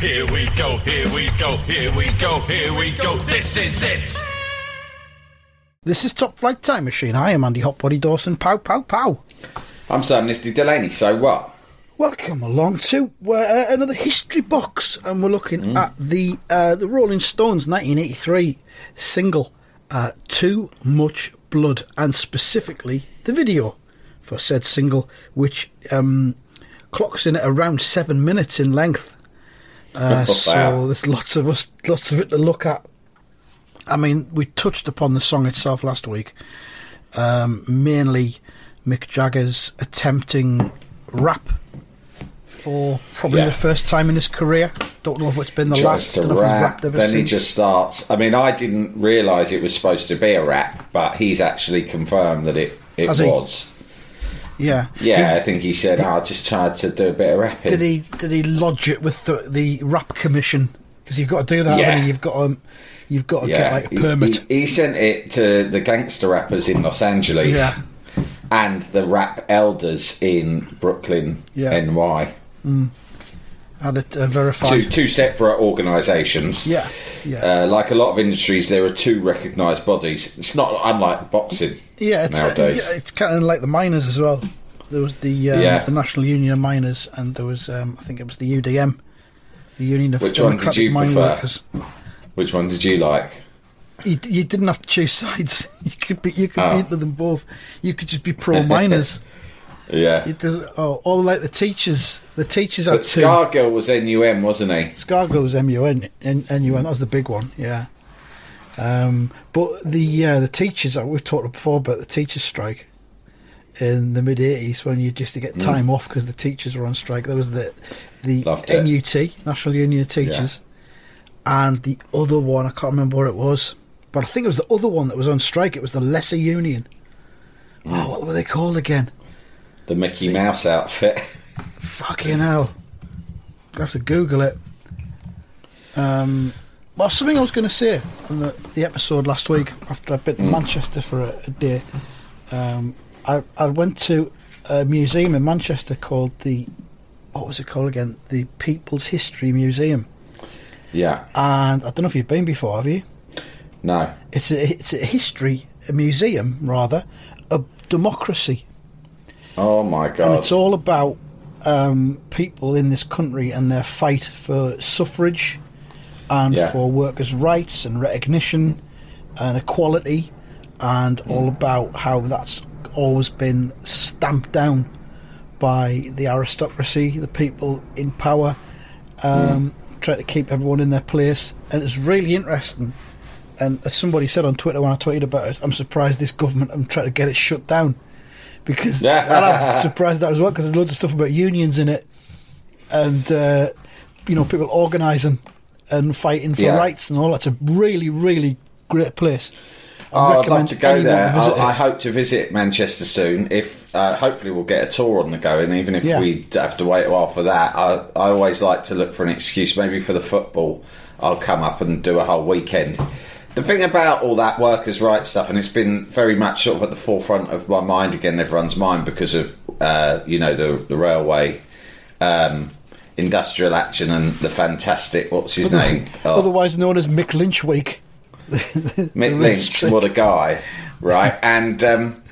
Here we go, here we go, here we go, here we go. This is it. This is Top Flight Time Machine. I am Andy Hotbody Dawson. Pow, pow, pow. I'm Sam Nifty Delaney, so what? Welcome along to uh, another history box, and we're looking at the uh, the Rolling Stones 1983 single uh, "Too Much Blood," and specifically the video for said single, which um, clocks in at around seven minutes in length. Uh, so there's lots of us, lots of it to look at. I mean, we touched upon the song itself last week, um, mainly Mick Jagger's attempting rap for probably Yeah. the first time in his career. Don't know if it's been the Tries last. Don't know if he's rap, then he just starts. I mean, I didn't realise it was supposed to be a rap, but he's actually confirmed that it, it Has he? Yeah, Yeah, He- I think he said, oh, I just tried to do a bit of rapping. did he did he lodge it with the, the rap commission? Because you've got to do that. Yeah. you? You've got to you've got to yeah, get like a permit. He, he sent it to the gangster rappers in Los Angeles Yeah. and the rap elders in Brooklyn, Yeah. NY. Mm. It uh, verified. Two, two separate organisations. Yeah, yeah. Uh, like a lot of industries, there are two recognised bodies. It's not unlike boxing Yeah, it's uh, nowadays. yeah, it's kind of like the miners as well. There was the um, Yeah. the National Union of Miners, and there was um, I think it was the UDM, the Union of Which one did you Mine prefer? Workers. Which one did you like? You, you didn't have to choose sides. You could be you could Oh. be into them both. You could just be pro miners. Yeah. it does. Oh, all like the teachers. The teachers had But two. Scargill was NUM, wasn't he? Scargill was MUN, N- NUN. That was the big one. Yeah. Um, but the uh, the teachers, uh, we've talked before about the teachers' strike in the mid '80s when you just to get time off because the teachers were on strike. There was the the Mm. It. NUT, National Union of Teachers, and the other one I can't remember what it was, but I think it was the other one that was on strike. It was the lesser union. Mm. Oh, what were they called again? The Mickey Mouse outfit. Fucking hell. I have to Google it. Um, well, something I was going to say on the, the episode last week after I'd been to Manchester for a, a day. Um, I, I went to a museum in Manchester called the, what was it called again? The People's History Museum. yeah. And I don't know if you've been before, have you? No. It's a, it's a history, a museum rather, of democracy. Oh my god! and it's all about um, people in this country and their fight for suffrage and Yeah. for workers' rights and recognition and equality, and Mm. all about how that's always been stamped down by the aristocracy, the people in power, um, Mm. trying to keep everyone in their place. And it's really interesting. And as somebody said on Twitter when I tweeted about it, I'm surprised this government. I'm trying to get it shut down because I'm surprised that as well because there's loads of stuff about unions in it, and uh, you know people organising and fighting for Yeah. rights and all. That's a really really great place. I Oh, I'd love to go there. visit I, I hope to visit Manchester soon. If uh, hopefully we'll get a tour on the go, and even if Yeah. we have to wait a while for that, I, I always like to look for an excuse. Maybe for the football, I'll come up and do a whole weekend. The thing about all that workers' rights stuff, and it's been very much sort of at the forefront of my mind again, everyone's mind because of uh, you know the the railway. Um, Industrial action and the fantastic, what's his name? Oh. Otherwise known as Mick Lynch Week. Mick Lynch, Lynch what a guy, right? And um,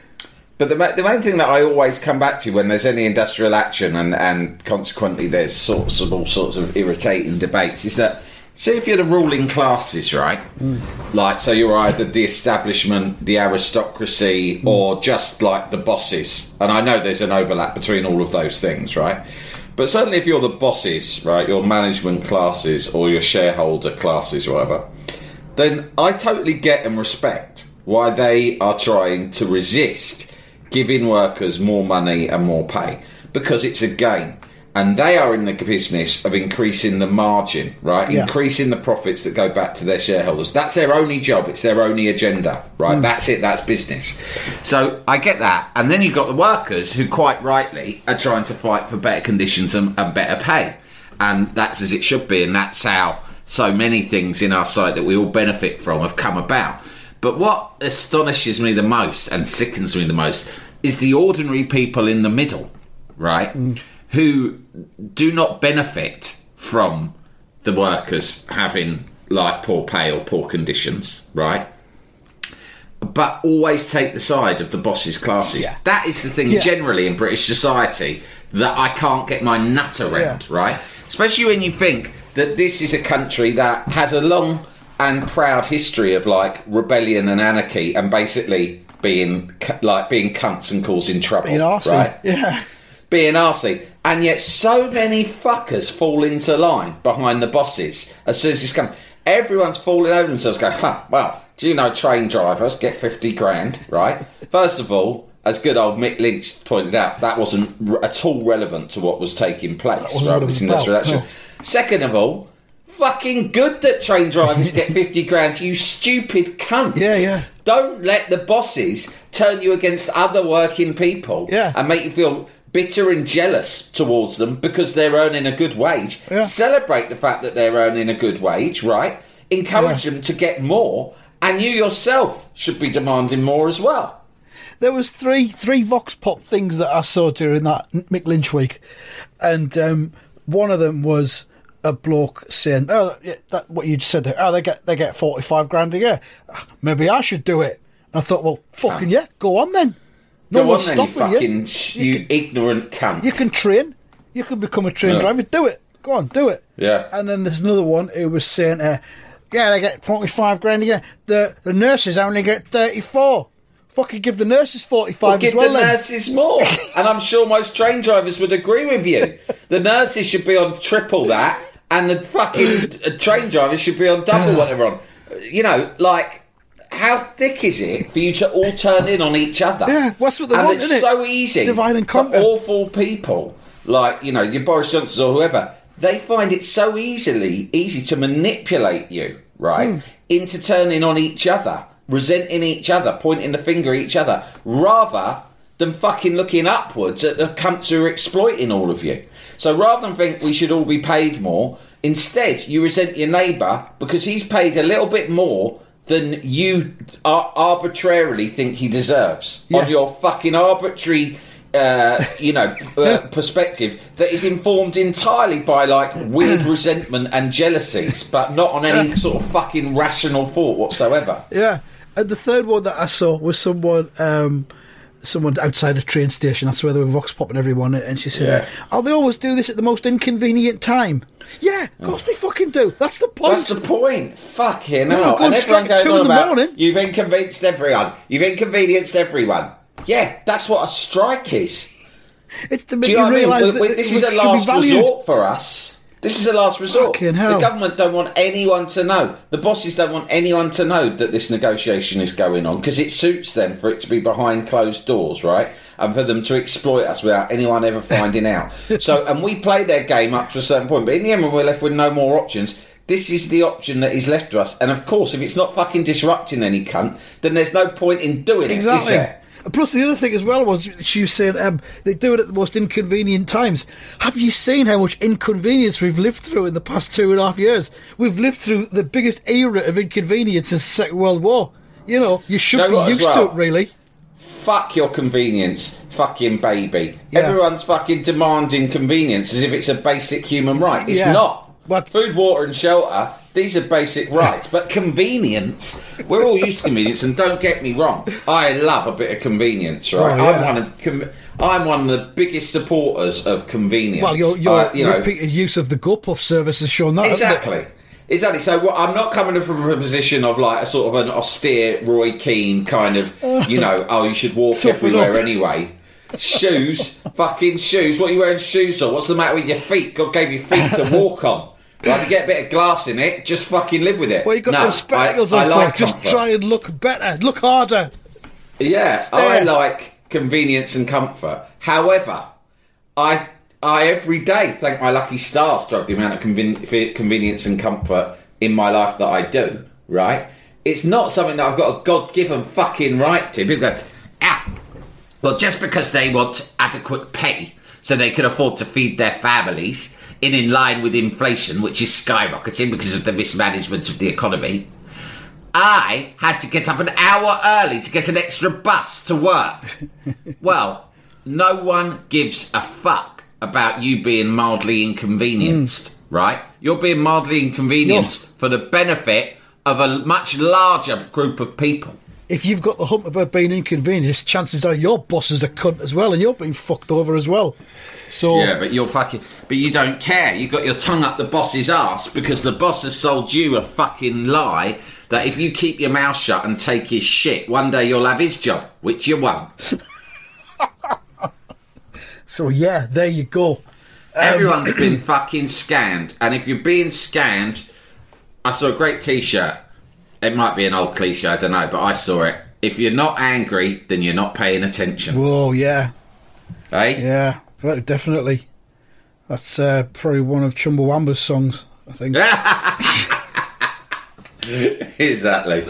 but the the main thing that I always come back to when there's any industrial action and and consequently there's sorts of all sorts of irritating debates is that say if you're the ruling classes, right? Hmm. Like so you're either the establishment, the aristocracy, hmm. or just like the bosses. And I know there's an overlap between all of those things, right? But certainly if you're the bosses, right, your management classes or your shareholder classes, or whatever then I totally get and respect why they are trying to resist giving workers more money and more pay because it's a game. And they are in the business of increasing the margin, right? Yeah. Increasing the profits that go back to their shareholders. That's their only job. It's their only agenda, Mm. right? That's it. That's business. So I get that. And then you've got the workers who, quite rightly, are trying to fight for better conditions and, and better pay. And that's as it should be. And that's how so many things in our site that we all benefit from have come about. But what astonishes me the most and sickens me the most is the ordinary people in the middle, right? Who do not benefit from the workers having like poor pay or poor conditions, right? But always take the side of the bosses' classes. Yeah. That is the thing Yeah. generally in British society that I can't get my nut around, right? Especially when you think that this is a country that has a long and proud history of like rebellion and anarchy and basically being like being cunts and causing trouble, Being arsey. right? Yeah. being arsey. And yet so many fuckers fall into line behind the bosses as soon as this comes. Everyone's falling over themselves going, huh, well, do you know train drivers get 50 grand, right? First of all, as good old Mick Lynch pointed out, that wasn't r- at all relevant to what was taking place, right, what it with was this industrial action. no. Second of all, fucking good that train drivers get 50 grand, you stupid cunts. Yeah, yeah. Don't let the bosses turn you against other working people Yeah. and make you feel bitter and jealous towards them because they're earning a good wage. Yeah. Celebrate the fact that they're earning a good wage, right? Encourage Yeah. them to get more, and you yourself should be demanding more as well. There was three three Vox Pop things that I saw during that Mick Lynch week, and um, one of them was a bloke saying, "Oh, that what you just said there. Oh, they get they get forty five grand a year. Ah, Maybe I should do it." And I thought, well, fucking yeah, go on then. No Go one's on then, you stopping fucking you. sh- You you, can- ignorant cunt. You can train. You can become a train Yeah. driver. Do it. Go on, do it. Yeah. And then there's another one who was saying, uh, "Yeah, they get forty five grand a year. The the nurses only get thirty four. Fucking give the nurses forty Well, five give as well. the then. nurses more. and I'm sure most train drivers would agree with you. The nurses should be on triple that, and the fucking uh, train drivers should be on double what they're on. You know, like, how thick is it for you to all turn in on each other? Yeah, what's what they and want, it's isn't it? so easy. Divide and conquer. awful people, like, you know, your Boris Johnsons or whoever, they find it so easily easy to manipulate you, right, Hmm. into turning on each other, resenting each other, pointing the finger at each other, rather than fucking looking upwards at the cunts who are exploiting all of you. So rather than think we should all be paid more, instead you resent your neighbour because he's paid a little bit more than you ar- arbitrarily think he deserves Yeah. on your fucking arbitrary uh, you know, uh, perspective that is informed entirely by like weird resentment and jealousies, but not on any sort of fucking rational thought whatsoever. Yeah. And the third one that I saw was someone um, someone outside a train station. That's where they were vox popping everyone. And she said, uh, Yeah. "Oh, they always do this at the most inconvenient time." Yeah, of course they fucking do. That's the point. That's the point. Fucking No, hell. and everyone goes two on in the about, morning. You've inconvenienced everyone. You've inconvenienced everyone. Yeah, that's what a strike is. it's to Do make you you, what realise We- that this is a last resort for us. This is a last resort. The government don't want anyone to know. The bosses don't want anyone to know that this negotiation is going on because it suits them for it to be behind closed doors, right? And for them to exploit us without anyone ever finding out. So, and we played their game up to a certain point, but in the end, when we're left with no more options, this is the option that is left to us. And of course, if it's not fucking disrupting any cunt, then there's no point in doing it, is Exactly. there? Plus, the other thing as well was she was saying um, they do it at the most inconvenient times. Have you seen how much inconvenience we've lived through in the past two and a half years? We've lived through the biggest era of inconvenience since the Second World War. You know, you should You know be what, used to it, really. Fuck your convenience, fucking baby. Yeah. Everyone's fucking demanding convenience as if it's a basic human right. It's Yeah. not. But- Food, water, and shelter, these are basic rights. But convenience, we're all used to convenience, and don't get me wrong, I love a bit of convenience, right? Oh, yeah. I'm, one of, com- I'm one of the biggest supporters of convenience. Well, your, your I- uh, you know, use of the GoPuff service has shown that. Exactly. Exactly. So what, I'm not coming from a position of like a sort of an austere Roy Keane kind of, you know, oh, you should walk everywhere anyway. Shoes, fucking shoes. What are you wearing shoes on? What's the matter with your feet? God gave you feet to walk on. Right, to get a bit of glass in it, just fucking live with it. Well, you got No, them spectacles I, on I like just try and look better, look harder. Yeah, Stare. I like convenience and comfort. However, I I every day thank my lucky stars to have the amount of conven- convenience and comfort in my life that I do. Right? It's not something that I've got a God-given fucking right to. People go, ah, well, just because they want adequate pay so they can afford to feed their families in in line with inflation, which is skyrocketing because of the mismanagement of the economy. I had to get up an hour early to get an extra bus to work. well, no one gives a fuck about you being mildly inconvenienced, mm. right? You're being mildly inconvenienced for the benefit of a much larger group of people. If you've got the hump about being inconvenienced, chances are your boss is a cunt as well, and you're being fucked over as well. So Yeah, but you're fucking. But you don't care. You got your tongue up the boss's ass because the boss has sold you a fucking lie that if you keep your mouth shut and take his shit, one day you'll have his job, which you won't. so yeah, there you go. Um, Everyone's been fucking scanned, and if you're being scanned, I saw a great T-shirt. It might be an old cliche, I don't know, but I saw it. If you're not angry, then you're not paying attention. Whoa, yeah, Right? yeah, definitely. That's uh, probably one of Chumbawamba's songs, I think. exactly.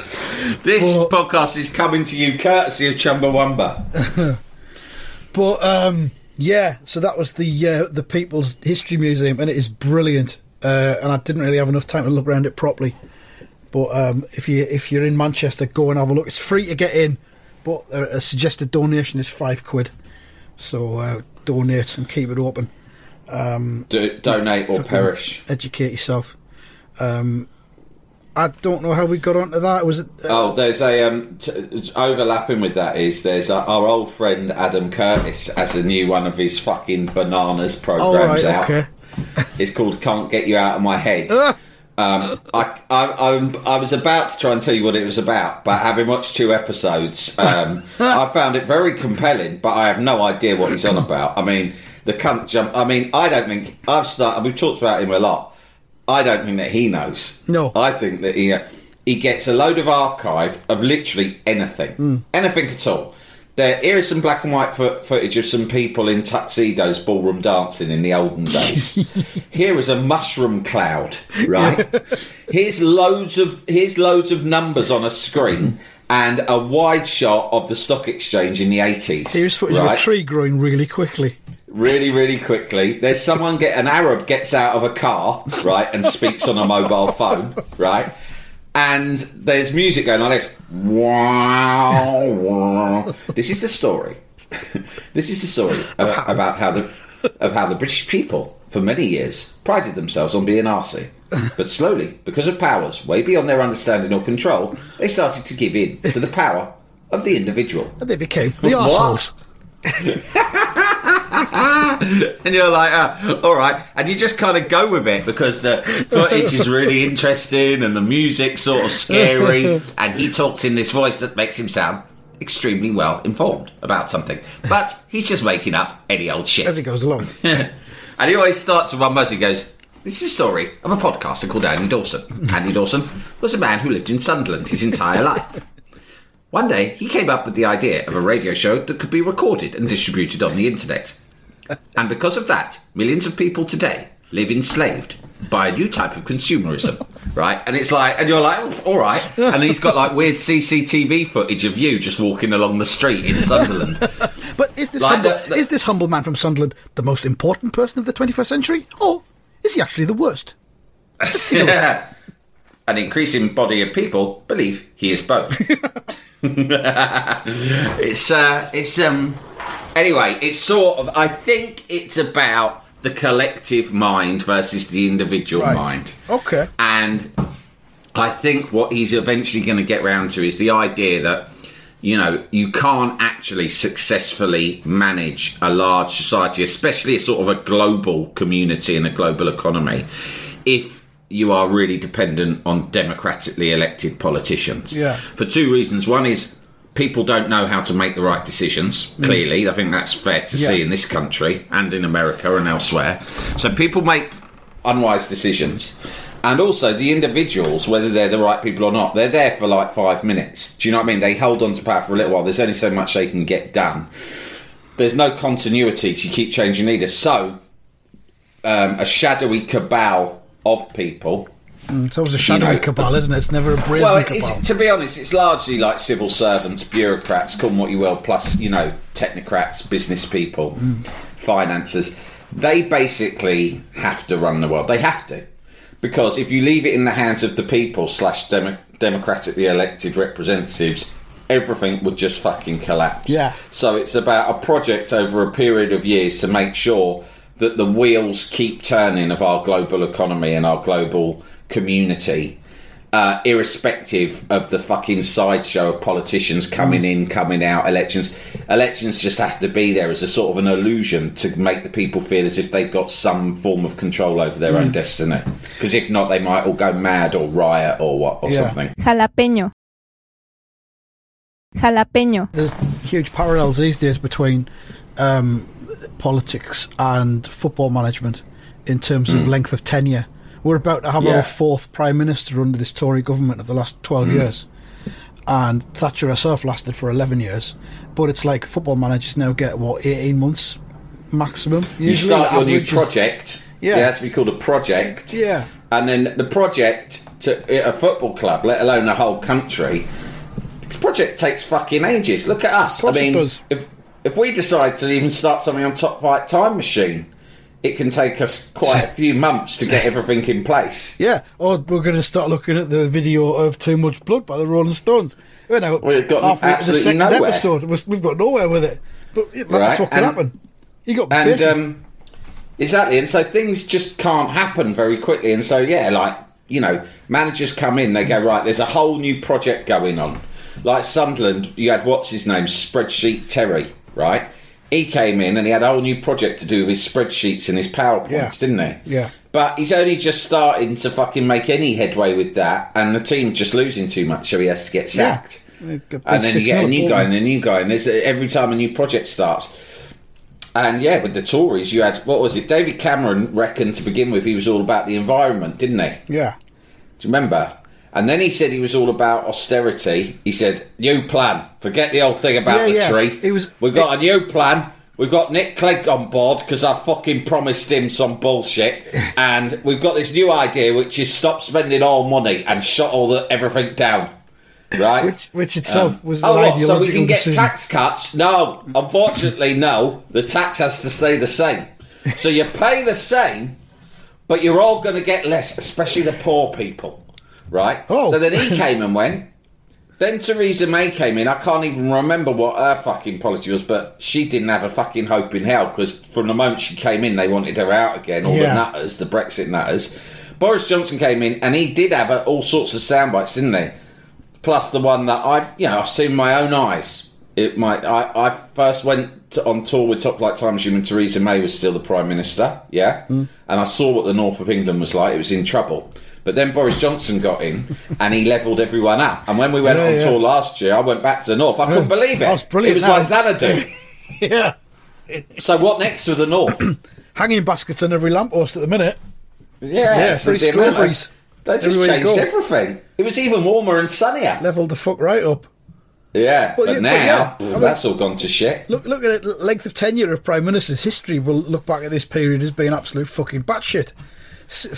This Well- podcast is coming to you courtesy of Chumbawamba. But um, yeah, so that was the uh, the People's History Museum, and it is brilliant. Uh, and I didn't really have enough time to look around it properly. But um, if you if you're in Manchester, go and have a look. It's free to get in, but a suggested donation is five quid. So uh, donate and keep it open. Do, donate or perish. Educate yourself. Um, I don't know how we got onto that. Was it? Uh, Oh, there's a um, t- overlapping with that is there's a, our old friend Adam Curtis has a new one of his fucking bananas programs right, out. okay. It's called "Can't Get You Out of My Head." Um, I, I, I was about to try and tell you what it was about, but having watched two episodes, um, I found it very compelling. But I have no idea what he's on about. I mean, the cunt jump. I mean, I don't think I've started. We've talked about him a lot. I don't think that he knows. No. I think that he uh, he gets a load of archive of literally anything, anything at all. There, here is some black and white fo- footage of some people in tuxedos ballroom dancing in the olden days. here is a mushroom cloud, right? here's loads of here's loads of numbers on a screen and a wide shot of the stock exchange in the eighties. Here's footage of a tree growing really quickly. really, really quickly. There's someone get an Arab gets out of a car, right, and speaks on a mobile phone, right. And there's music going like this. Wow, wow. This is the story. this is the story of, about how the of how the British people, for many years, prided themselves on being arsey. But slowly, because of powers way beyond their understanding or control, they started to give in to the power of the individual. And they became the arseholes. and you're like, ah, all right, and you just kind of go with it because the footage is really interesting and the music's sort of scary, and he talks in this voice that makes him sound extremely well informed about something, but he's just making up any old shit. As it goes along. and he always starts with one verse. He goes, "This is a story of a podcaster called Andy Dawson. Andy Dawson was a man who lived in Sunderland his entire life." One day, he came up with the idea of a radio show that could be recorded and distributed on the internet. And because of that, millions of people today live enslaved by a new type of consumerism, right? And it's like, and you're like, oh, all right. And he's got like weird CCTV footage of you just walking along the street in Sunderland. But is this Like humble, the- the- is this humble man from Sunderland the most important person of the 21st century, or is he actually the worst? Let's take a look. Yeah. An increasing body of people believe he is both. it's uh, it's um. Anyway, it's sort of. I think it's about the collective mind versus the individual Right. mind. Okay. And I think what he's eventually going to get round to is the idea that, you know, you can't actually successfully manage a large society, especially a sort of a global community and a global economy, if you are really dependent on democratically elected politicians. Yeah. For two reasons. One is people don't know how to make the right decisions, clearly. I think that's fair to Yeah. see in this country and in America and elsewhere. So people make unwise decisions. And also the individuals, whether they're the right people or not, they're there for like five minutes. Do you know what I mean? They hold on to power for a little while. There's only so much they can get done. There's no continuity. you keep changing leaders. So um, a shadowy cabal of people. Mm, it's always a shadowy know, cabal, isn't it? It's never a brazen Well, cabal. to be honest, it's largely like civil servants, bureaucrats, call them what you will, plus you know technocrats, business people, mm. financiers. They basically have to run the world. They have to, because if you leave it in the hands of the people slash demo- democratically elected representatives, everything would just fucking collapse. Yeah. So it's about a project over a period of years to make sure that the wheels keep turning of our global economy and our global community, uh, irrespective of the fucking sideshow of politicians coming in, coming out, elections. Elections just have to be there as a sort of an illusion to make the people feel as if they've got some form of control over their own destiny. Because if not, they might all go mad or riot or what or Yeah. something. Jalapeño. Jalapeño. There's huge parallels these days between um, politics and football management in terms of length of tenure. We're about to have. Yeah. our fourth prime minister under this Tory government of the last 12 Hmm. years. And Thatcher herself lasted for 11 years. But it's like football managers now get, what, 18 months maximum? You Usually start your new project. Yeah. It has to be called a project. Yeah. And then the project to a football club, let alone the whole country, the project takes fucking ages. Look at us. I mean, if if we decide to even start something on Top Flight Time Machine, it can take us quite a few months to get everything in place. Yeah, or we're going to start looking at the video of Too Much Blood by the Rolling Stones. We're now We've got halfway to the second nowhere. episode. We've- got nowhere with it. But yeah, that's what can and- happen. You got and um, exactly, and so things just can't happen very quickly. And so yeah, like you know, managers come in, they go right. There's a whole new project going on. Like Sunderland, you had what's his name, spreadsheet Terry, right? He came in and he had a whole new project to do with his spreadsheets and his powerpoints, Yeah. didn't he? Yeah. But he's only just starting to fucking make any headway with that, and the team just losing too much, so he has to get sacked. They've And then you get a new guy and a new guy, and every time a new project starts. And yeah, with the Tories, you had what was it? David Cameron reckoned to begin with he was all about the environment, didn't he? Yeah. Do you remember? And then he said he was all about austerity. He said, "New plan. Forget the old thing about Yeah, the yeah. tree. He was- We've got a new plan. We've got Nick Clegg on board because I fucking promised him some bullshit, and we've got this new idea, which is stop spending all money and shut all the everything down." Right, Which- which itself um, was an oh, what, so we can get decision. tax cuts. No, unfortunately, no. The tax has to stay the same. So you pay the same, but you're all going to get less, especially the poor people, right? Oh. So then he came and went. Then Theresa May came in. I can't even remember what her fucking policy was, but she didn't have a fucking hope in hell because from the moment she came in, they wanted her out again. All Yeah. the nutters, the Brexit nutters. Boris Johnson came in and he did have a, all sorts of sound bites, didn't he? Plus the one that I, you know, I've seen my own eyes. It might. I, I first went to, on tour with Top Flight Time Machine when Theresa May was still the Prime Minister. Yeah, hmm. and I saw what the north of England was like. It was in trouble. But then Boris Johnson got in and he levelled everyone up. And when we went Yeah, on yeah. tour last year, I went back to the north. I couldn't believe it. That's brilliant It was now. like Xanadu. Yeah. so what next to the north? Hanging baskets on every lamppost at the minute. Yeah, Yeah, free the strawberries They just everywhere changed everything. It was even warmer and sunnier. Leveled the fuck right up. Yeah, But but, yeah, but now yeah, mean- that's all gone to shit. Look, look at it. Length of tenure of prime ministers. History will look back at this period as being absolute fucking batshit.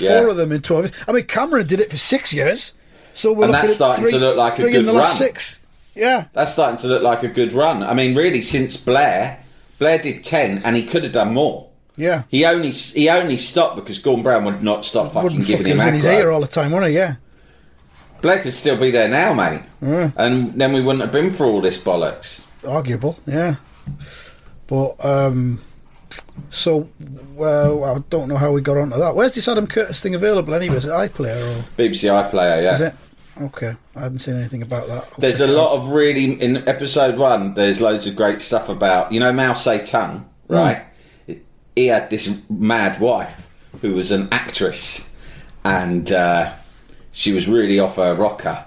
Yeah. Four of them in twelve. I mean, Cameron did it for six years, so we're And that's starting three, to look like a good in the last run. six. Yeah, That's starting to look like a good run. I mean, really, since Blair, Blair did ten, and he could have done more. yeah. He only he only stopped because Gordon Brown would not stop fucking Wouldn't giving fucking him was in his ear all the time, wasn't he? Yeah. Blair could still be there now, mate, and then we wouldn't have been for all this bollocks. arguable, yeah. But um, so well, I don't know how we got onto that. Where's this Adam Curtis thing available anyway? Is it iPlayer or BBC iPlayer, yeah. is it? Okay, I hadn't seen anything about that. I'll There's a lot out. of really in episode one. There's loads of great stuff about you know Mao Zedong, right? He had this mad wife who was an actress, and uh, she was really off her rocker.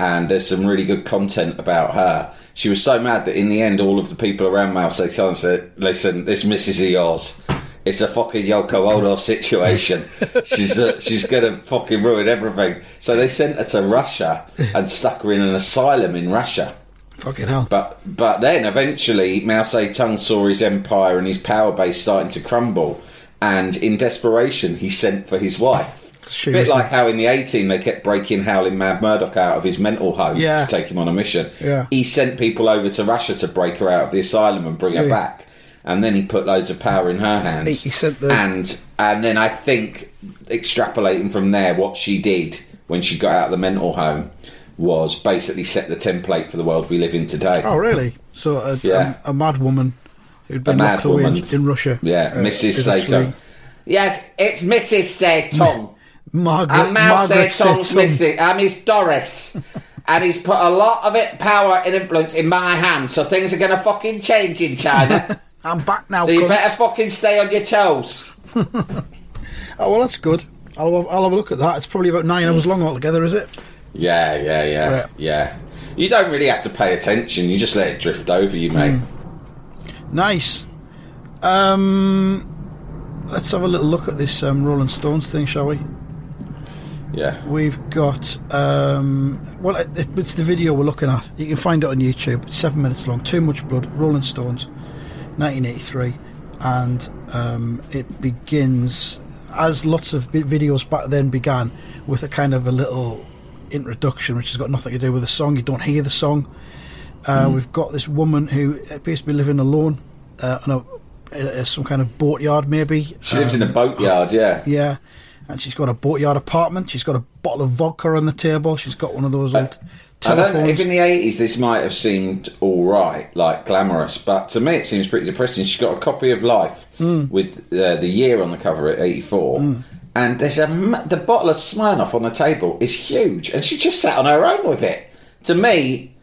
And there's some really good content about her. She was so mad that in the end, all of the people around Mao Zedong said, "Listen, this of yours." It's a fucking Yoko Ono situation. she's uh, she's gonna fucking ruin everything. So they sent her to Russia and stuck her in an asylum in Russia. Fucking hell. But but then eventually Mao Zedong saw his empire and his power base starting to crumble, and in desperation, he sent for his wife. She a bit like the- how in the A-Team they kept breaking Howling Mad Murdock out of his mental home Yeah. to take him on a mission. Yeah. He sent people over to Russia to break her out of the asylum and bring her back. And then he put loads of power in her hands. He- he sent the- and and then I think extrapolating from there, what she did when she got out of the mental home was basically set the template for the world we live in today. Oh, really? So a, Yeah. a, a mad woman who'd been A mad locked away in, woman. in Russia. Yeah, uh, Mrs. Satan. actually Yes, it's Mrs. Satan. Margaret, And Mao Margaret Zedong's Satan. missing. I'm his Doris. and he's put a lot of it, power and influence in my hands, so things are going to fucking change in China. I'm back now. so you cunts. better fucking stay on your toes. Oh well, that's good. I'll have, I'll have a look at that. It's probably about nine hours long altogether, is it? Yeah, yeah, yeah, Right. yeah. You don't really have to pay attention. You just let it drift over you, mate. Nice. Um, let's have a little look at this um, Rolling Stones thing, shall we? Yeah. We've got um, well, it, it's the video we're looking at. You can find it on YouTube. It's seven minutes long. Too much blood. Rolling Stones, 1983, and um, it begins as lots of videos back then began with a kind of a little introduction, which has got nothing to do with the song. You don't hear the song. Uh, We've got this woman who appears to be living alone uh, on a, some kind of boatyard, maybe. She lives in a boatyard, yeah. Yeah, and she's got a boatyard apartment. She's got a bottle of vodka on the table. She's got one of those old I don't know if in the 80s this might have seemed all right, like glamorous, but to me it seems pretty depressing. She's got a copy of Life Hmm. with uh, the year on the cover at 84, and there's a the bottle of Smirnoff on the table is huge, and she just sat on her own with it. To me,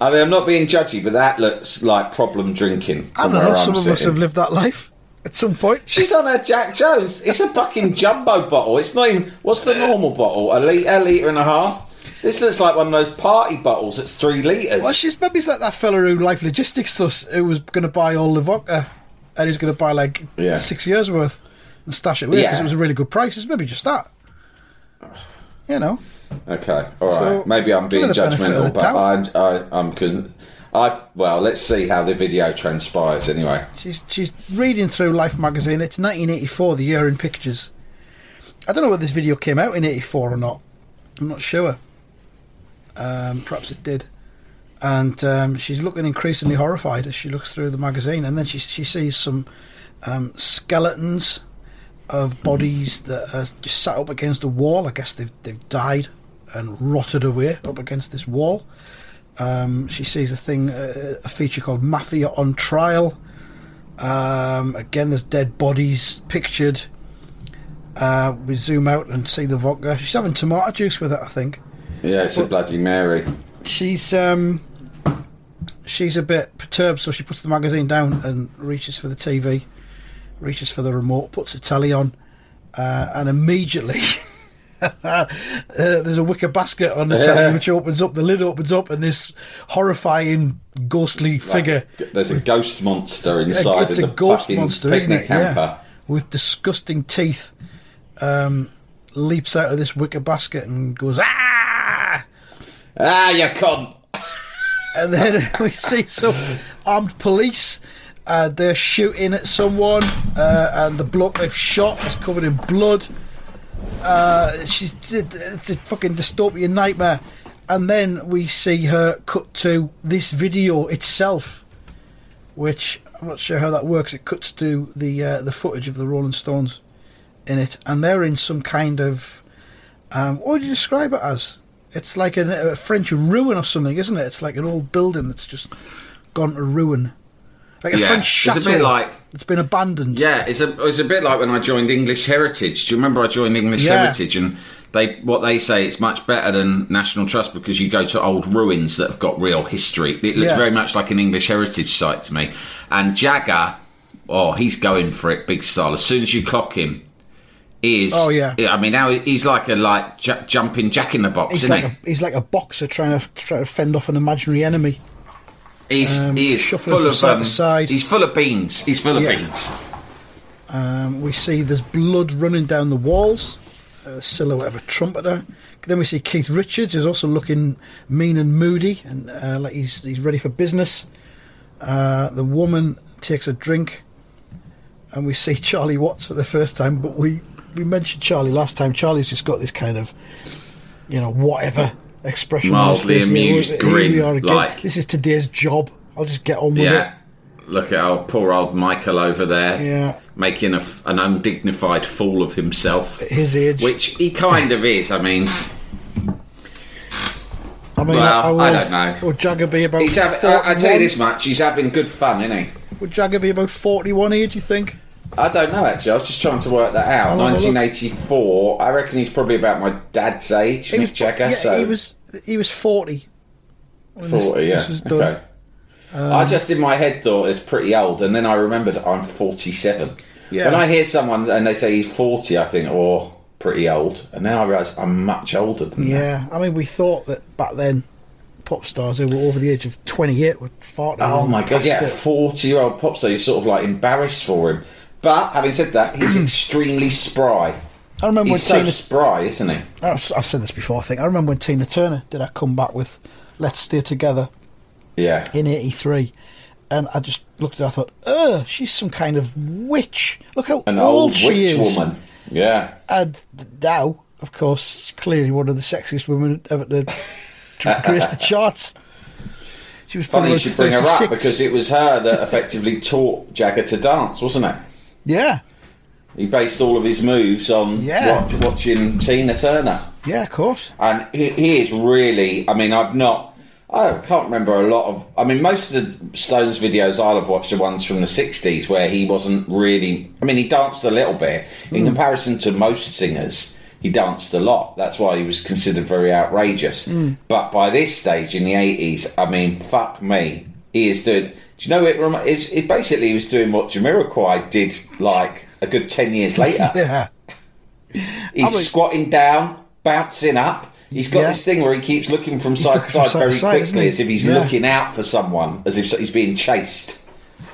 I mean, I'm not being judgy, but that looks like problem drinking. I know. Some of us have lived that life at some point. She's on her Jack Jones. It's a fucking jumbo bottle. It's not even. What's the normal bottle? A litre, a litre and a half? This looks like one of those party bottles that's three litres. Well, she's maybe it's like that fella who Life Logistics does, who was going to buy all the vodka, and he's going to buy like Yeah. six years worth and stash it away because Yeah. it was a really good price. It's maybe just that. You know, Okay, all right. So, Maybe I'm being her the benefit of judgmental, but. I'm, I, I'm. Con- I well, let's see how the video transpires. Anyway, she's she's reading through Life magazine. It's 1984, the year in pictures. I don't know whether this video came out in '84 or not. I'm not sure. Um, perhaps it did. And um, she's looking increasingly horrified as she looks through the magazine, and then she she sees some um, skeletons of bodies that are just sat up against a wall. I guess they've they've died and rotted away up against this wall. Um, she sees a thing, uh, a feature called Mafia on Trial. Um, again, there's dead bodies pictured. Uh, we zoom out and see the vodka. She's having tomato juice with it, I think. yeah, it's a bloody Mary. She's um, she's a bit perturbed, so she puts the magazine down and reaches for the TV, reaches for the remote, puts the telly on, uh, and immediately. uh, there's a wicker basket on the telly which opens up. The lid opens up, and this horrifying, ghostly figure There's a ghost monster inside it's of a the ghost fucking monster, picnic isn't it? hamper. Yeah. With disgusting teeth, um, leaps out of this wicker basket and goes ah, Ah, you cunt! and then we see some armed police. Uh, they're shooting at someone, uh, and the bloke they've shot is covered in blood. Uh, she's it's a fucking dystopian nightmare. And then we see her cut to this video itself, which I'm not sure how that works. It cuts to the uh, the footage of the Rolling Stones in it, and they're in some kind of um, what would you describe it as? It's like a, a French ruin or something, isn't it? It's like an old building that's just gone to ruin, like a Yeah, French it's a bit like- it's been abandoned. Yeah, it's a it's a bit like when I joined English Heritage. Do you remember I joined English Yeah. Heritage and they what they say it's much better than National Trust because you go to old ruins that have got real history. It looks Yeah. very much like an English Heritage site to me. And Jagger, oh, he's going for it big style. As soon as you clock him, he is. Oh, yeah. I mean, now he's like a like ju- jumping Jack in the Box, He's like he? a, he's like a boxer trying to try to fend off an imaginary enemy. He's um, he is full of side um, side. He's full of beans. He's full of Yeah. beans. Um, we see there's blood running down the walls, a silhouette of a trumpeter. Then we see Keith Richards, who's also looking mean and moody, and uh, like he's he's ready for business. Uh, the woman takes a drink. and we see Charlie Watts for the first time, but we we mentioned Charlie last time. Charlie's just got this kind of, you know, whatever expression. Mildly. Amused here grin, we are again. like- this is today's job. I'll just get on with Yeah. Look at our poor old Michael over there. Yeah. Making a an undignified fool of himself. it. His age. Which he kind of is. I mean, I mean, well, I old don't know. Would Jagger be about? he's having, I, I tell you this much, he's having good fun, isn't he? Would Jagger be about forty-one age? You think? I don't know actually. I was just trying to work that out. I'll have a look. 1984. I reckon he's probably about my dad's age, Mick Jagger. yeah, so he was. He was forty. when this- 40, yeah. This was done. okay. I um, just in my head thought it's pretty old, and then I remembered I'm 47. Yeah. When I hear someone and they say he's 40, I think, oh, pretty old, and then I realise I'm much older than that. Yeah, I mean, we thought that back then, pop stars who were over the age of twenty-eight were farting. Oh my god, yeah, 40 year old pop star. You're sort of like embarrassed for him. But having said that, he's extremely spry. I remember He's when so Tina. spry, isn't he? Oh, I've, I've said this before. I think I remember when Tina Turner did I come back with "Let's Stay Together" Yeah. in '83, and I just looked at. her, I thought, "Ugh, she's some kind of witch. Look how An old, old she witch is." woman. Yeah. And now, of course, clearly one of the sexiest women ever to, to grace the charts. She was Funny probably you should bring her up 36. because it was her that effectively taught Jagger to dance, wasn't it? Yeah, He based all of his moves on Yeah. watch, watching Tina Turner. yeah, of course. And he, he is really, I mean, I've not, I can't remember a lot of, I mean, most of the Stones videos I'll have watched are ones from the 60s where he wasn't really, I mean, he danced a little bit. In hmm. comparison to most singers, he danced a lot. That's why he was considered very outrageous. Hmm. But by this stage in the 80s, I mean, fuck me, he is doing, do you know, it, it's- it basically he was doing what Jamiroquai did like a good 10 years later. Yeah, He's I mean- squatting down, bouncing up. He's got Yeah. this thing where he keeps looking from side to side side very side, quickly, as if he's Yeah. looking out for someone, as if he's being chased.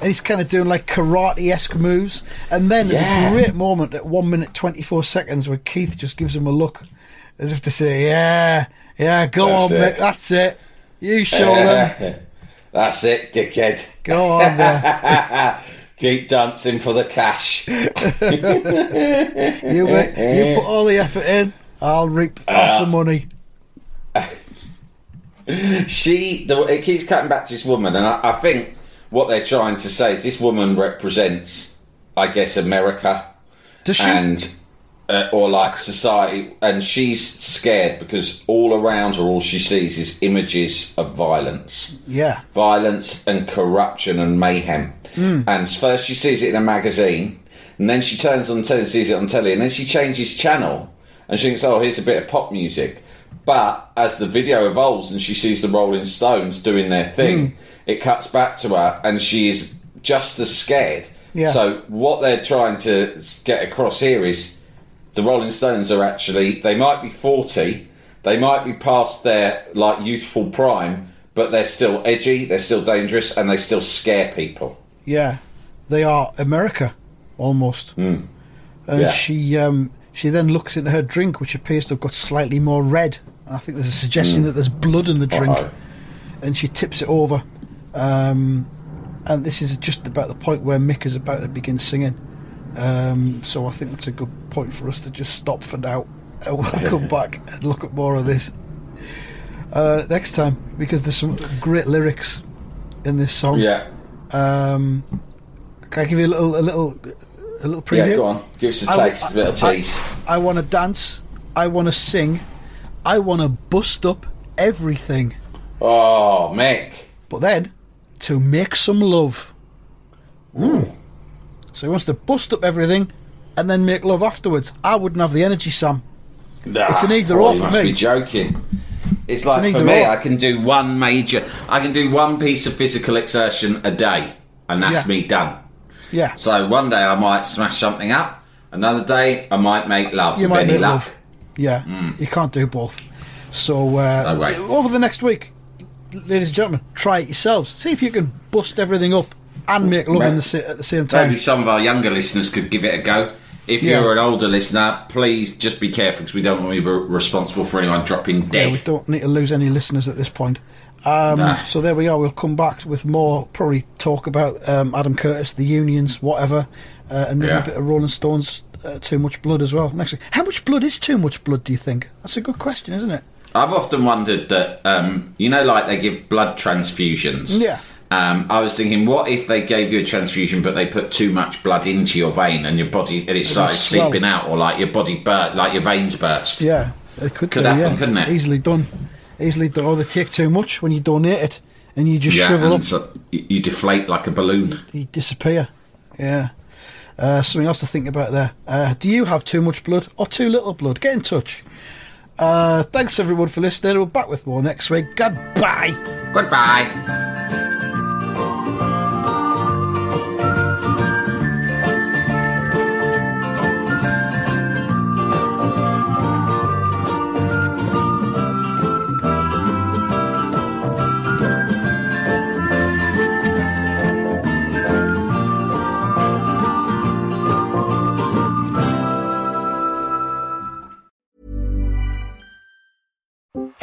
and he's kind of doing like karate esque moves. And then there's Yeah. a great moment at one minute twenty four seconds where Keith just gives him a look, as if to say, "Yeah, yeah, go That's on, it. Mick, that's it. You show them. That's it, dickhead. Go on there. Keep dancing for the cash. You, Mick, you put all the effort in. I'll reap Uh, off the money." she, the, it keeps cutting back to this woman, and I, I think what they're trying to say is this woman represents, I guess, America. Does she? and uh, or like society, and she's scared because all around her, all she sees is images of violence, yeah, violence and corruption and mayhem. And first she sees it in a magazine, and then she turns on the telly and sees it on telly, and then she changes channel, and she thinks, "Oh, here's a bit of pop music." But as the video evolves and she sees the Rolling Stones doing their thing, it cuts back to her, and she is just as scared. Yeah. So what they're trying to get across here is the Rolling Stones are actually they might be forty, they might be past their like youthful prime, but they're still edgy, they're still dangerous, and they still scare people. yeah, they are America almost. And Hmm. Yeah. she um, she then looks into her drink, which appears to have got slightly more red. I think there's a suggestion Hmm. that there's blood in the drink. Uh-oh. and she tips it over. Um, and this is just about the point where Mick is about to begin singing. Um, so I think that's a good point for us to just stop for now. And we'll come back and look at more of this uh, next time because there's some great lyrics in this song. Yeah, Um, can I give you a little, a little, a little preview? yeah. Go on, give us a I- taste, a little I- tease. I want to dance. I want to sing. I want to bust up everything. Oh, Mick. but then to make some love. Hmm. So he wants to bust up everything and then make love afterwards. I wouldn't have the energy, Sam. Nah, It's an either or you for must me. be joking. It's like an for me, or. I can do one major, I can do one piece of physical exertion a day, and that's Yeah. me done. Yeah, So one day I might smash something up, another day I might make love you might make luck. love. Yeah, you can't do both. So uh. No over the next week, ladies and gentlemen, try it yourselves. See if you can bust everything up and make love in the at the same time. Maybe some of our younger listeners could give it a go. If Yeah. you're an older listener, please just be careful because we don't want to be responsible for anyone dropping Yeah, dead. we don't need to lose any listeners at this point. Um, Nah. So there we are. We'll come back with more. Probably talk about um, Adam Curtis, the unions, whatever. uh, and maybe Yeah. a bit of Rolling Stones. Uh, too much blood as well. Next week, how much blood is too much blood? Do you think? That's a good question, isn't it? I've often wondered that, um, you know, like they give blood transfusions. Yeah. Um, I was thinking, what if they gave you a transfusion, but they put too much blood into your vein and your body and it started swell. sleeping out, or like your body burst, like your veins burst? Yeah, it could, Could do, happen, yeah. couldn't it? Easily done. Easily done. Or they take too much when you donate it, and you just Yeah, shrivel up. so you, deflate like a balloon. you disappear. Yeah. Uh, something else to think about there. Uh, do you have too much blood or too little blood? Get in touch. Uh, thanks everyone for listening. We'll be back with more next week. Goodbye. Goodbye.